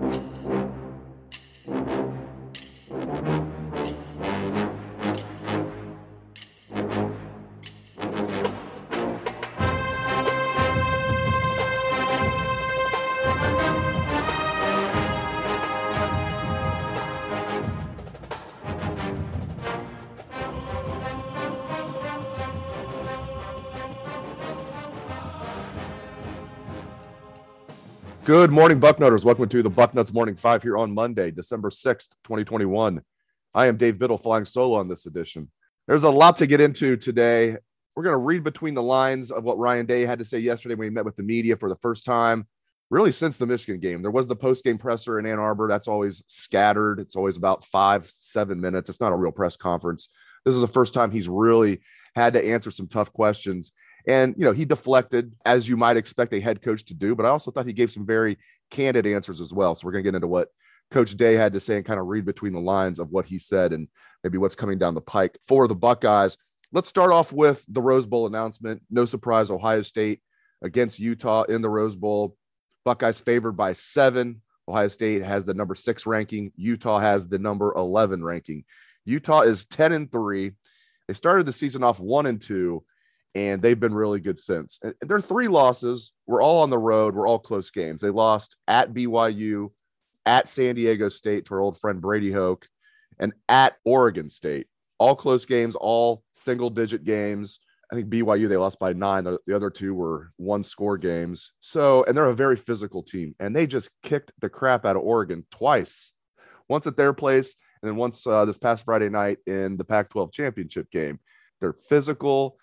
you Good morning, Bucknutters. Welcome to the Bucknuts Morning Five here on Monday, December 6th, 2021. I am Dave Biddle flying solo on this edition. There's a lot to get into today. We're going to read between the lines of what Ryan Day had to say yesterday when he met with the media for the first time, really since the Michigan game. There was the post game presser in Ann Arbor. That's always scattered, it's always about five, seven minutes. It's not a real press conference. This is the first time he's really had to answer some tough questions. And, you know, he deflected as you might expect a head coach to do, but I also thought he gave some very candid answers as well. So we're going to get into what Coach Day had to say and kind of read between the lines of what he said and maybe what's coming down the pike for the Buckeyes. Let's start off with the Rose Bowl announcement. No surprise, Ohio State against Utah in the Rose Bowl. Buckeyes favored by seven. Ohio State has the number six ranking. Utah has the number 11 ranking. Utah is 10 and three. They started the season off one and two and they've been really good since. And their three losses were all on the road, were all close games. They lost at BYU, at San Diego State to our old friend Brady Hoke, and at Oregon State. All close games, all single digit games. I think BYU they lost by nine. The, the other two were one score games. So, and they're a very physical team, and they just kicked the crap out of Oregon twice. Once at their place, and then once uh, this past Friday night in the Pac-12 championship game. They're physical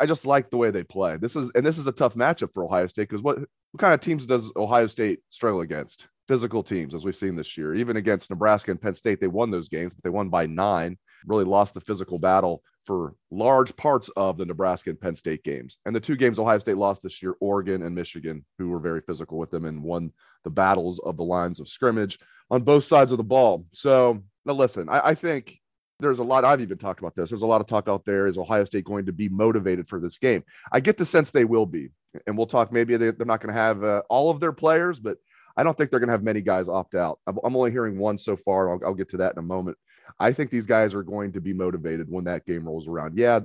I just like the way they play. This is and this is a tough matchup for Ohio State because what, what kind of teams does Ohio State struggle against? Physical teams, as we've seen this year. Even against Nebraska and Penn State, they won those games, but they won by nine. Really lost the physical battle for large parts of the Nebraska and Penn State games. And the two games Ohio State lost this year, Oregon and Michigan, who were very physical with them and won the battles of the lines of scrimmage on both sides of the ball. So now listen, I, I think there's a lot I've even talked about this. There's a lot of talk out there. Is Ohio State going to be motivated for this game? I get the sense they will be, and we'll talk. Maybe they're, not going to have uh, all of their players, but I don't think they're going to have many guys opt out. I'm, only hearing one so far. I'll, I'll get to that in a moment. I think these guys are going to be motivated when that game rolls around. Yeah,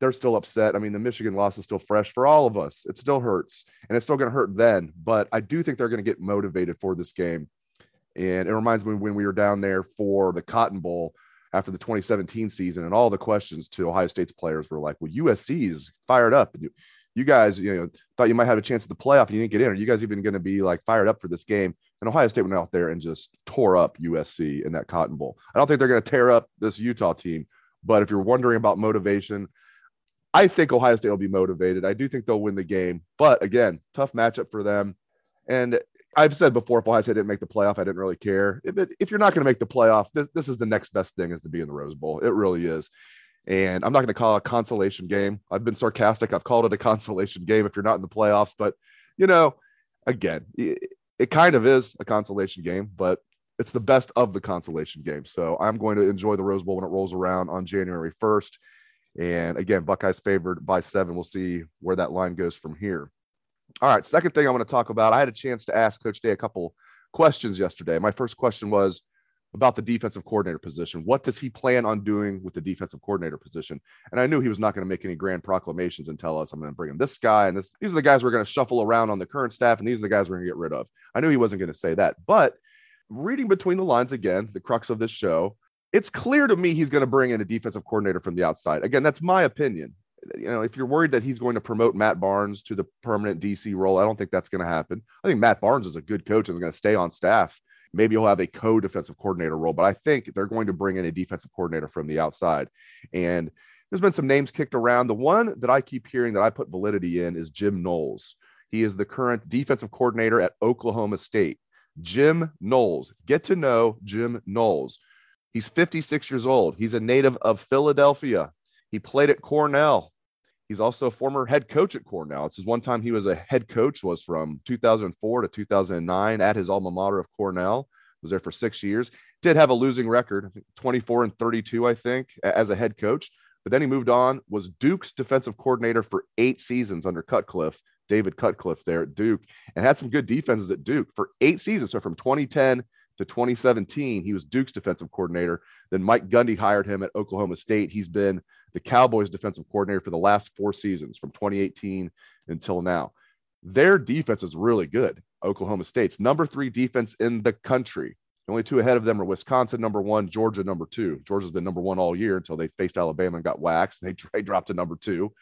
they're still upset. I mean, the Michigan loss is still fresh for all of us. It still hurts, and it's still going to hurt then. But I do think they're going to get motivated for this game. And it reminds me when we were down there for the Cotton Bowl after the 2017 season, and all the questions to Ohio State's players were like, "Well, USC is fired up, you, you guys, you know, thought you might have a chance at the playoff, and you didn't get in. Are you guys even going to be like fired up for this game?" And Ohio State went out there and just tore up USC in that Cotton Bowl. I don't think they're going to tear up this Utah team, but if you're wondering about motivation, I think Ohio State will be motivated. I do think they'll win the game, but again, tough matchup for them. And I've said before, if Ohio State didn't make the playoff, I didn't really care. If, if you're not going to make the playoff, this, this, is the next best thing is to be in the Rose Bowl. It really is. And I'm not going to call it a consolation game. I've been sarcastic. I've called it a consolation game if you're not in the playoffs. But, you know, again, it, it kind of is a consolation game, but it's the best of the consolation game. So I'm going to enjoy the Rose Bowl when it rolls around on January 1st. And again, Buckeyes favored by seven. We'll see where that line goes from here. All right, second thing I want to talk about. I had a chance to ask Coach Day a couple questions yesterday. My first question was about the defensive coordinator position. What does he plan on doing with the defensive coordinator position? And I knew he was not going to make any grand proclamations and tell us I'm going to bring in this guy and this. These are the guys we're going to shuffle around on the current staff, and these are the guys we're going to get rid of. I knew he wasn't going to say that, but reading between the lines again, the crux of this show, it's clear to me he's going to bring in a defensive coordinator from the outside. Again, that's my opinion you know, if you're worried that he's going to promote Matt Barnes to the permanent DC role, I don't think that's going to happen. I think Matt Barnes is a good coach and is going to stay on staff. Maybe he'll have a co defensive coordinator role, but I think they're going to bring in a defensive coordinator from the outside. And there's been some names kicked around. The one that I keep hearing that I put validity in is Jim Knowles. He is the current defensive coordinator at Oklahoma State. Jim Knowles. Get to know Jim Knowles. He's 56 years old. He's a native of Philadelphia. He played at Cornell. He's also a former head coach at Cornell. It's his one time he was a head coach was from 2004 to 2009 at his alma mater of Cornell. Was there for six years. Did have a losing record, 24 and 32, I think, as a head coach. But then he moved on. Was Duke's defensive coordinator for eight seasons under Cutcliffe David Cutcliffe there at Duke and had some good defenses at Duke for eight seasons. So from 2010 to 2017, he was Duke's defensive coordinator. Then Mike Gundy hired him at Oklahoma State. He's been the Cowboys defensive coordinator for the last four seasons from 2018 until now. Their defense is really good. Oklahoma State's number three defense in the country. The only two ahead of them are Wisconsin, number one, Georgia, number two. Georgia's been number one all year until they faced Alabama and got waxed. They, they dropped to number two.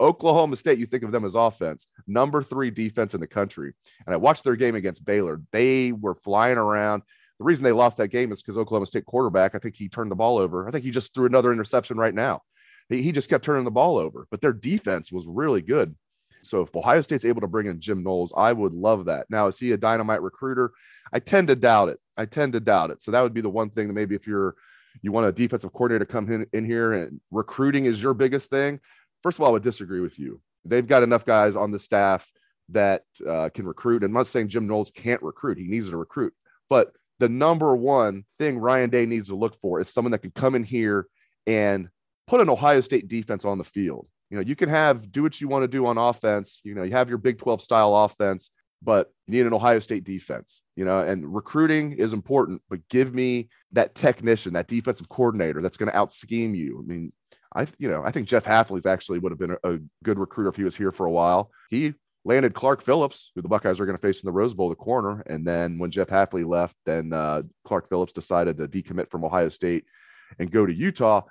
Oklahoma State, you think of them as offense, number three defense in the country. And I watched their game against Baylor. They were flying around. The reason they lost that game is because Oklahoma State quarterback, I think he turned the ball over. I think he just threw another interception right now. He, he just kept turning the ball over, but their defense was really good. So if Ohio State's able to bring in Jim Knowles, I would love that. Now, is he a dynamite recruiter? I tend to doubt it. I tend to doubt it. So that would be the one thing that maybe if you're you want a defensive coordinator to come in, in here and recruiting is your biggest thing. First of all, I would disagree with you. They've got enough guys on the staff that uh, can recruit. And I'm not saying Jim Knowles can't recruit. He needs to recruit. But the number one thing Ryan Day needs to look for is someone that can come in here and put an Ohio State defense on the field. You know, you can have do what you want to do on offense. You know, you have your Big 12 style offense, but you need an Ohio State defense, you know, and recruiting is important, but give me that technician, that defensive coordinator that's going to out scheme you. I mean, I, you know, I think Jeff Hafley's actually would have been a, a good recruiter if he was here for a while. He landed Clark Phillips, who the Buckeyes are going to face in the Rose Bowl, the corner. And then when Jeff Hafley left, then uh, Clark Phillips decided to decommit from Ohio State and go to Utah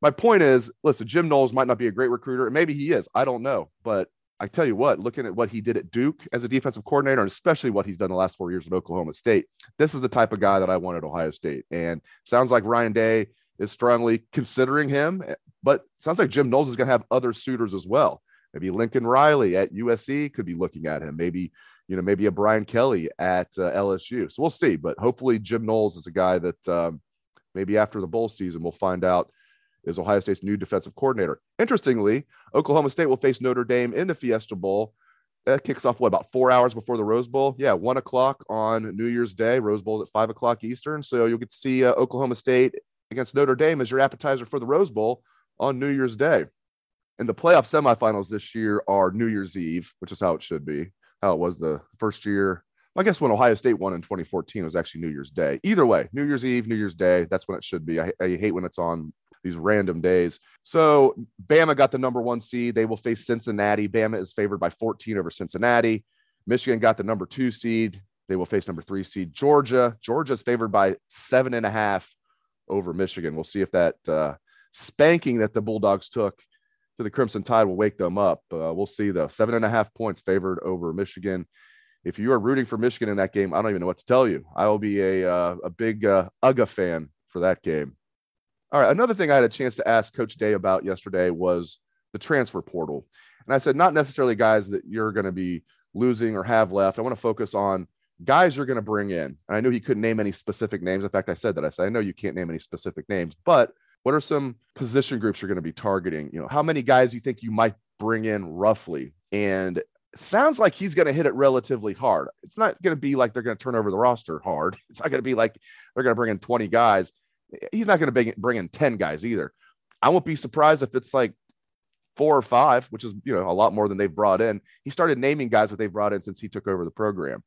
my point is, listen, Jim Knowles might not be a great recruiter, and maybe he is. I don't know, but I tell you what, looking at what he did at Duke as a defensive coordinator, and especially what he's done the last four years at Oklahoma State, this is the type of guy that I want at Ohio State. And sounds like Ryan Day is strongly considering him, but sounds like Jim Knowles is going to have other suitors as well. Maybe Lincoln Riley at USC could be looking at him. Maybe you know maybe a Brian Kelly at uh, LSU. So we'll see. But hopefully Jim Knowles is a guy that um, maybe after the bowl season we'll find out is Ohio State's new defensive coordinator. Interestingly, Oklahoma State will face Notre Dame in the Fiesta Bowl. That kicks off what about four hours before the Rose Bowl? Yeah, one o'clock on New Year's Day. Rose Bowl at five o'clock Eastern. So you'll get to see uh, Oklahoma State against Notre Dame as your appetizer for the Rose Bowl on New Year's Day. And the playoff semifinals this year are New Year's Eve, which is how it should be. How it was the first year. I guess when Ohio State won in 2014, it was actually New Year's Day. Either way, New Year's Eve, New Year's Day, that's when it should be. I, I hate when it's on these random days. So Bama got the number one seed. They will face Cincinnati. Bama is favored by 14 over Cincinnati. Michigan got the number two seed. They will face number three seed Georgia. Georgia is favored by seven and a half over Michigan. We'll see if that uh, spanking that the Bulldogs took to the Crimson Tide will wake them up. Uh, we'll see though. Seven and a half points favored over Michigan. If you are rooting for Michigan in that game, I don't even know what to tell you. I will be a uh, a big uh, UGA fan for that game. All right. Another thing I had a chance to ask Coach Day about yesterday was the transfer portal. And I said, not necessarily guys that you're going to be losing or have left. I want to focus on guys you're going to bring in. And I knew he couldn't name any specific names. In fact, I said that. I said, I know you can't name any specific names, but what are some position groups you're going to be targeting? You know, how many guys you think you might bring in roughly? And sounds like he's going to hit it relatively hard. It's not going to be like they're going to turn over the roster hard. It's not going to be like they're going to bring in 20 guys he's not going to bring in 10 guys either. I won't be surprised if it's like four or five, which is, you know, a lot more than they've brought in. He started naming guys that they've brought in since he took over the program,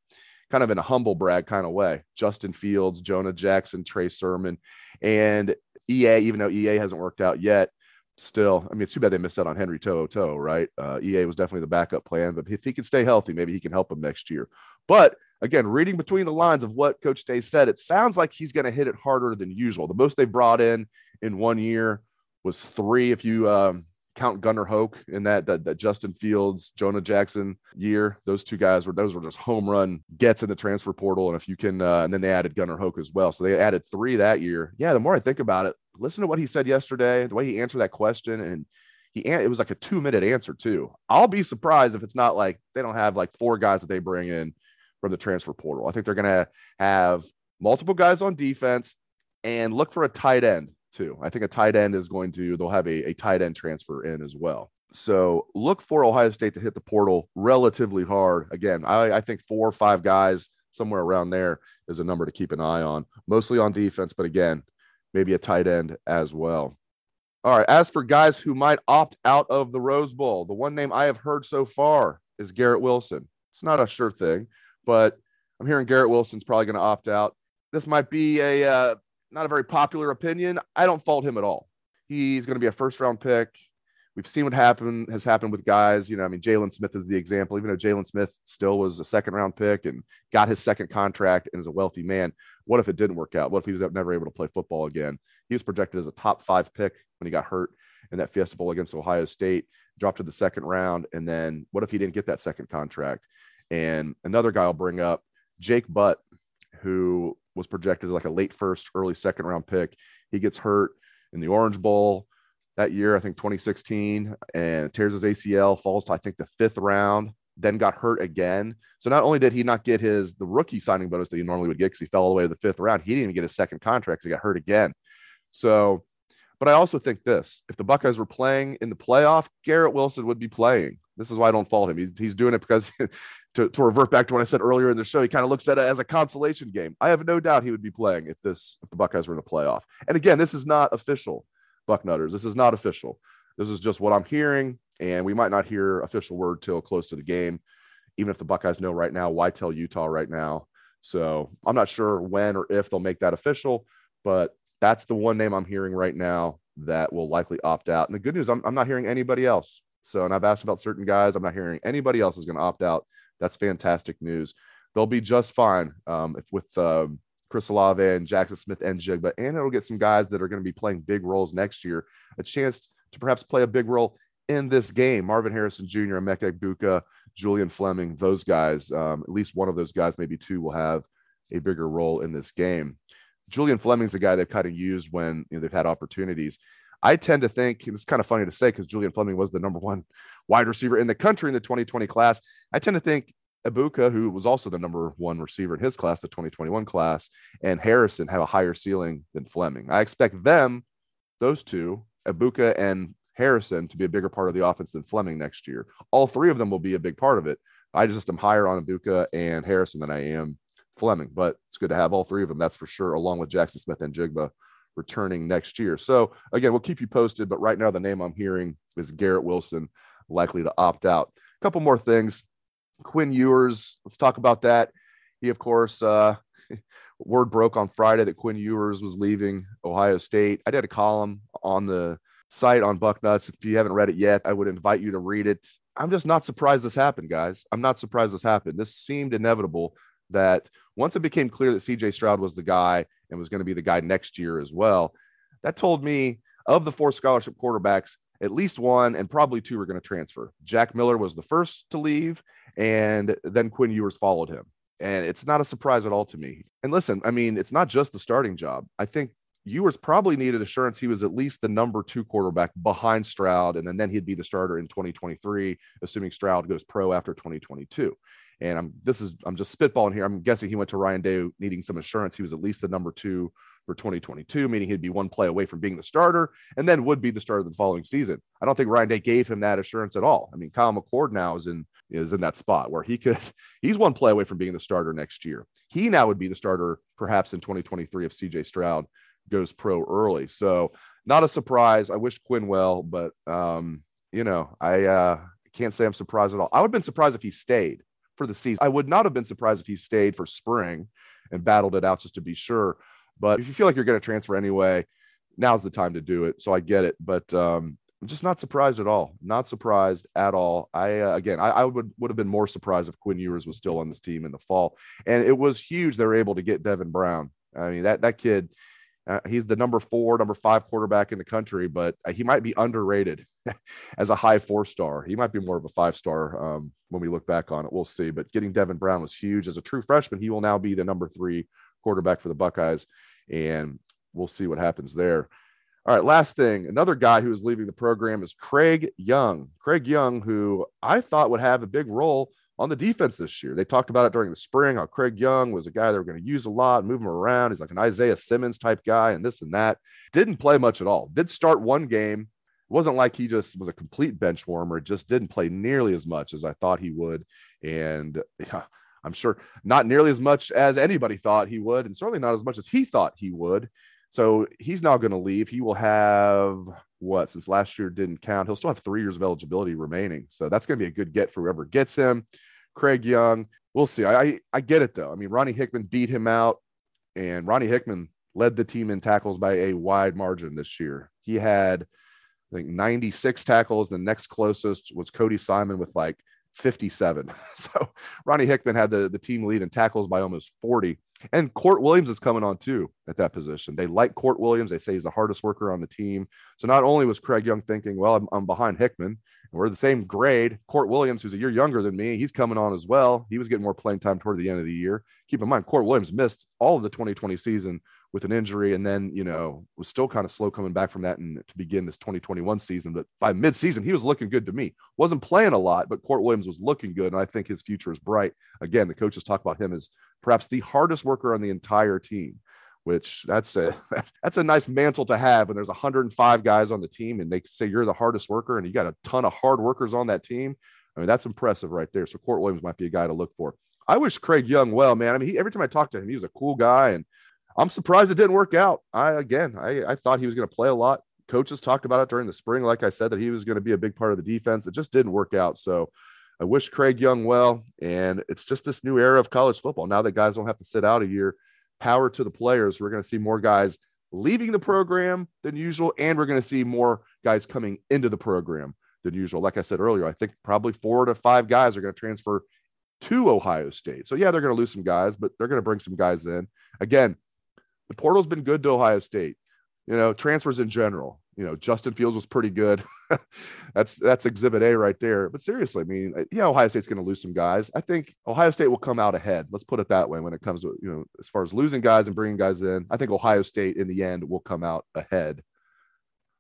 kind of in a humble brag kind of way. Justin Fields, Jonah Jackson, Trey Sermon, and EA, even though EA hasn't worked out yet, still, I mean, it's too bad they missed out on Henry To'oTo'o, right? Uh, EA was definitely the backup plan, but if he can stay healthy, maybe he can help them next year. But again, reading between the lines of what Coach Day said, it sounds like he's going to hit it harder than usual. The most they brought in in one year was three, if you um, count Gunnar Hoke in that, that, that Justin Fields, Jonah Jackson year. Those two guys were those were just home run gets in the transfer portal. And if you can, uh, and then they added Gunnar Hoke as well, so they added three that year. Yeah, the more I think about it, listen to what he said yesterday, the way he answered that question, and he it was like a two minute answer too. I'll be surprised if it's not like they don't have like four guys that they bring in from the transfer portal. I think they're to have multiple guys on defense and look for a tight end too. I think a tight end is going to, they'll have a, a tight end transfer in as well. So look for Ohio State to hit the portal relatively hard. Again, I, I think four or five guys somewhere around there is a number to keep an eye on, mostly on defense, but again, maybe a tight end as well. All right. As for guys who might opt out of the Rose Bowl, the one name I have heard so far is Garrett Wilson. It's not a sure thing, but I'm hearing Garrett Wilson's probably going to opt out. This might be a uh, not a very popular opinion. I don't fault him at all. He's going to be a first round pick. We've seen what happened has happened with guys. You know, I mean, Jaylon Smith is the example. Even though Jaylon Smith still was a second round pick and got his second contract and is a wealthy man, what if it didn't work out? What if he was never able to play football again? He was projected as a top five pick when he got hurt in that Fiesta Bowl against Ohio State, dropped to the second round, and then what if he didn't get that second contract? And another guy I'll bring up, Jake Butt, who was projected as like a late first, early second round pick. He gets hurt in the Orange Bowl that year, I think 2016, and tears his ACL, falls to I think the fifth round, then got hurt again. So not only did he not get his the rookie signing bonus that he normally would get because he fell all the way to the fifth round, he didn't even get his second contract. He got hurt again. So, but I also think this: if the Buckeyes were playing in the playoff, Garrett Wilson would be playing. This is why I don't fault him. He's, he's doing it because to, to revert back to what I said earlier in the show, he kind of looks at it as a consolation game. I have no doubt he would be playing if this if the Buckeyes were in the playoff. And again, this is not official, Bucknutters. This is not official. This is just what I'm hearing, and we might not hear official word till close to the game. Even if the Buckeyes know right now, why tell Utah right now? So I'm not sure when or if they'll make that official, but that's the one name I'm hearing right now that will likely opt out. And the good news, I'm, I'm not hearing anybody else. So, and I've asked about certain guys. I'm not hearing anybody else is going to opt out. That's fantastic news. They'll be just fine um, if with um, Chris Olave and Jackson Smith-Njigba, and it'll get some guys that are going to be playing big roles next year a chance to perhaps play a big role in this game. Marvin Harrison Jr., Emeka Egbuka, Julian Fleming, those guys, um, at least one of those guys, maybe two, will have a bigger role in this game. Julian Fleming's a guy they've kind of used when you know, they've had opportunities. I tend to think, and it's kind of funny to say because Julian Fleming was the number one wide receiver in the country in the 2020 class. I tend to think Egbuka, who was also the number one receiver in his class, the 2021 class, and Harrison have a higher ceiling than Fleming. I expect them, those two, Egbuka and Harrison, to be a bigger part of the offense than Fleming next year. All three of them will be a big part of it. I just am higher on Egbuka and Harrison than I am Fleming, but it's good to have all three of them, that's for sure, along with Jackson Smith-Njigba returning next year. So again, we'll keep you posted. But right now, the name I'm hearing is Garrett Wilson, likely to opt out. A couple more things. Quinn Ewers, let's talk about that. He, of course, uh, word broke on Friday that Quinn Ewers was leaving Ohio State. I did a column on the site on Bucknuts. If you haven't read it yet, I would invite you to read it. I'm just not surprised this happened, guys. I'm not surprised this happened. This seemed inevitable that once it became clear that CJ Stroud was the guy and was going to be the guy next year as well, that told me of the four scholarship quarterbacks, at least one and probably two are going to transfer. Jack Miller was the first to leave, and then Quinn Ewers followed him. And it's not a surprise at all to me. And listen, I mean, it's not just the starting job. I think Ewers probably needed assurance he was at least the number two quarterback behind Stroud, and then, then he'd be the starter in 2023, assuming Stroud goes pro after 2022. And I'm this is I'm just spitballing here. I'm guessing he went to Ryan Day needing some assurance he was at least the number two for 2022, meaning he'd be one play away from being the starter and then would be the starter the following season. I don't think Ryan Day gave him that assurance at all. I mean, Kyle McCord now is in is in that spot where he could he's one play away from being the starter next year. He now would be the starter perhaps in 2023 if CJ Stroud goes pro early. So not a surprise. I wish Quinn well, but um, you know, I uh can't say I'm surprised at all. I would have been surprised if he stayed for the season. I would not have been surprised if he stayed for spring and battled it out just to be sure. But if you feel like you're going to transfer anyway, now's the time to do it. So I get it, but um, I'm just not surprised at all. Not surprised at all. I uh, again, I, I, would would have been more surprised if Quinn Ewers was still on this team in the fall. And it was huge they were able to get Devin Brown. I mean that that kid uh, he's the number four, number five quarterback in the country, but uh, he might be underrated as a high four star. He might be more of a five star um, when we look back on it. We'll see. But getting Devin Brown was huge as a true freshman. He will now be the number three quarterback for the Buckeyes, and we'll see what happens there. All right, last thing. Another guy who is leaving the program is Craig Young. Craig Young, who I thought would have a big role on the defense this year. They talked about it during the spring. How Craig Young was a guy they were going to use a lot, move him around. He's like an Isaiah Simmons type guy, and this and that. Didn't play much at all. Did start one game. It wasn't like he just was a complete bench warmer. Just didn't play nearly as much as I thought he would. And yeah, I'm sure not nearly as much as anybody thought he would, and certainly not as much as he thought he would. So he's now going to leave. He will have what since last year didn't count. He'll still have three years of eligibility remaining. So that's going to be a good get for whoever gets him. Craig Young, we'll see. I, I, I get it though. I mean, Ronnie Hickman beat him out, and Ronnie Hickman led the team in tackles by a wide margin this year. He had, I think, 96 tackles. The next closest was Cody Simon with like 57. So Ronnie Hickman had the, the team lead in tackles by almost 40. And Kourt Williams is coming on too at that position. They like Kourt Williams. They say he's the hardest worker on the team. So not only was Craig Young thinking, well, I'm, I'm behind Hickman, and we're the same grade. Kourt Williams, who's a year younger than me, he's coming on as well. He was getting more playing time toward the end of the year. Keep in mind, Kourt Williams missed all of the 2020 season with an injury and then you know was still kind of slow coming back from that and to begin this 2021 season but by mid-season he was looking good to me. Wasn't playing a lot but Kourt Williams was looking good and i think his future is bright. Again the coaches talk about him as perhaps the hardest worker on the entire team which that's a that's a nice mantle to have when there's 105 guys on the team and they say you're the hardest worker and you got a ton of hard workers on that team. I mean that's impressive right there. So Kourt Williams might be a guy to look for. I wish Craig Young well, man. I mean, he, every time I talked to him, he was a cool guy, and I'm surprised it didn't work out. I again, I, I thought he was going to play a lot. Coaches talked about it during the spring, like I said, that he was going to be a big part of the defense. It just didn't work out. So I wish Craig Young well. And it's just this new era of college football. Now that guys don't have to sit out a year, power to the players. We're going to see more guys leaving the program than usual, and we're going to see more guys coming into the program than usual. Like I said earlier, I think probably four to five guys are going to transfer to Ohio State. So yeah, they're going to lose some guys, but they're going to bring some guys in. Again, the portal's been good to Ohio State. You know, transfers in general. You know, Justin Fields was pretty good. that's that's exhibit A right there. But seriously, I mean, yeah, Ohio State's going to lose some guys. I think Ohio State will come out ahead. Let's put it that way when it comes to, you know, as far as losing guys and bringing guys in. I think Ohio State in the end will come out ahead.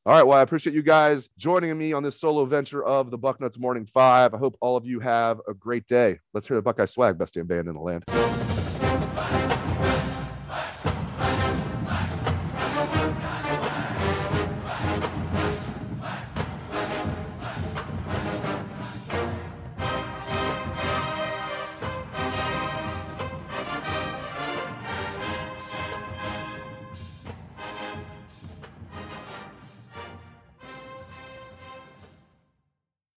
All right. Well, I appreciate you guys joining me on this solo venture of the Bucknuts Morning Five. I hope all of you have a great day. Let's hear the Buckeye swag, best damn band in the land.